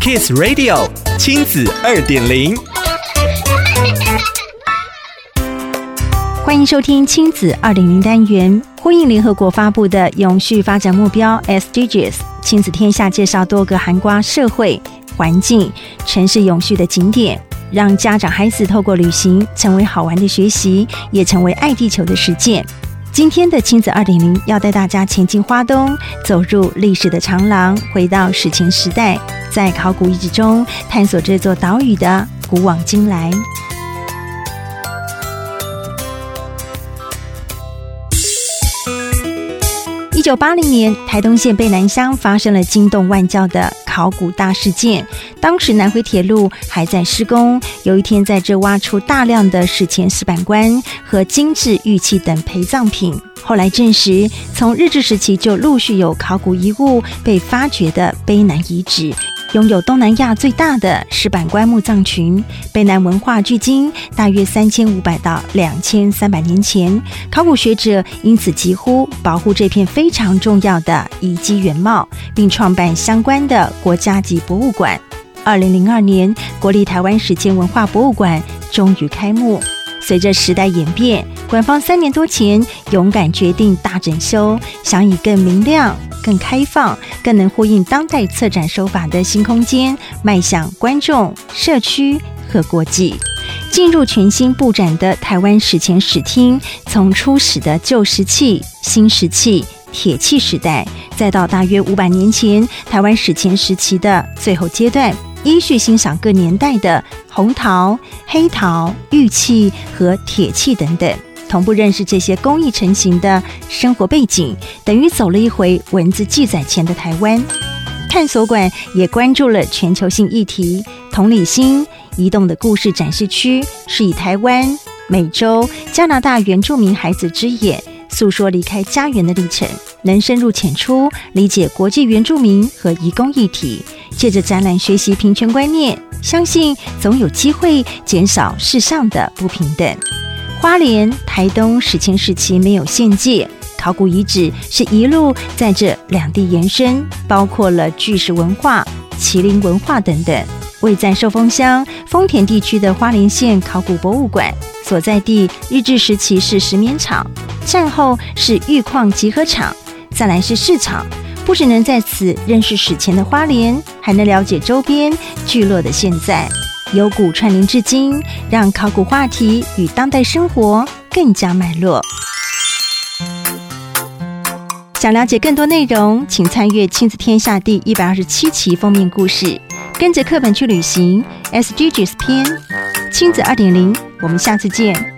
Kiss Radio 亲子二点零，欢迎收听亲子二点零单元，呼应联合国发布的永续发展目标 SDGs，亲子天下介绍多个涵盖社会、环境、城市永续的景点，让家长孩子透过旅行成为好玩的学习，也成为爱地球的实践。今天的亲子二点零要带大家前进花东，走入历史的长廊，回到史前时代，在考古遗址中探索这座岛屿的古往今来。一九八零年，台东县卑南乡发生了惊动万教的考古大事件。当时南回铁路还在施工，有一天在这挖出大量的史前石板棺和精致玉器等陪葬品。后来证实，从日治时期就陆续有考古遗物被发掘的卑南遗址。拥有东南亚最大的石板棺墓葬群，卑南文化距今大约三千五百到两千三百年前。考古学者因此疾呼保护这片非常重要的遗迹原貌，并创办相关的国家级博物馆。二零零二年，国立台湾史前文化博物馆终于开幕。随着时代演变，馆方三年多前勇敢决定大整修，想以更明亮、更开放、更能呼应当代策展手法的新空间，迈向观众、社区和国际。进入全新布展的台湾史前史厅，从初始的旧石器、新石器、铁器时代，再到大约五百年前台湾史前时期的最后阶段。依序欣赏各年代的红陶、黑陶、玉器和铁器等等，同步认识这些工艺成型的生活背景，等于走了一回文字记载前的台湾。探索馆也关注了全球性议题，同理心移动的故事展示区是以台湾、美洲、加拿大原住民孩子之眼，诉说离开家园的历程，能深入浅出理解国际原住民和移工议题。借着展览学习平权观念，相信总有机会减少世上的不平等。花莲、台东史前时期没有限界，考古遗址是一路在这两地延伸，包括了巨石文化、麒麟文化等等。位在寿丰乡丰田地区的花莲县考古博物馆所在地，日治时期是石棉厂，战后是玉矿集合厂，再来是市场。不只能在此认识史前的花莲，还能了解周边聚落的现在，由古串联至今，让考古话题与当代生活更加脉络。想了解更多内容，请参阅《亲子天下》第一百二十七期封面故事，跟着课本去旅行。SDGs 篇，亲子二点零，我们下次见。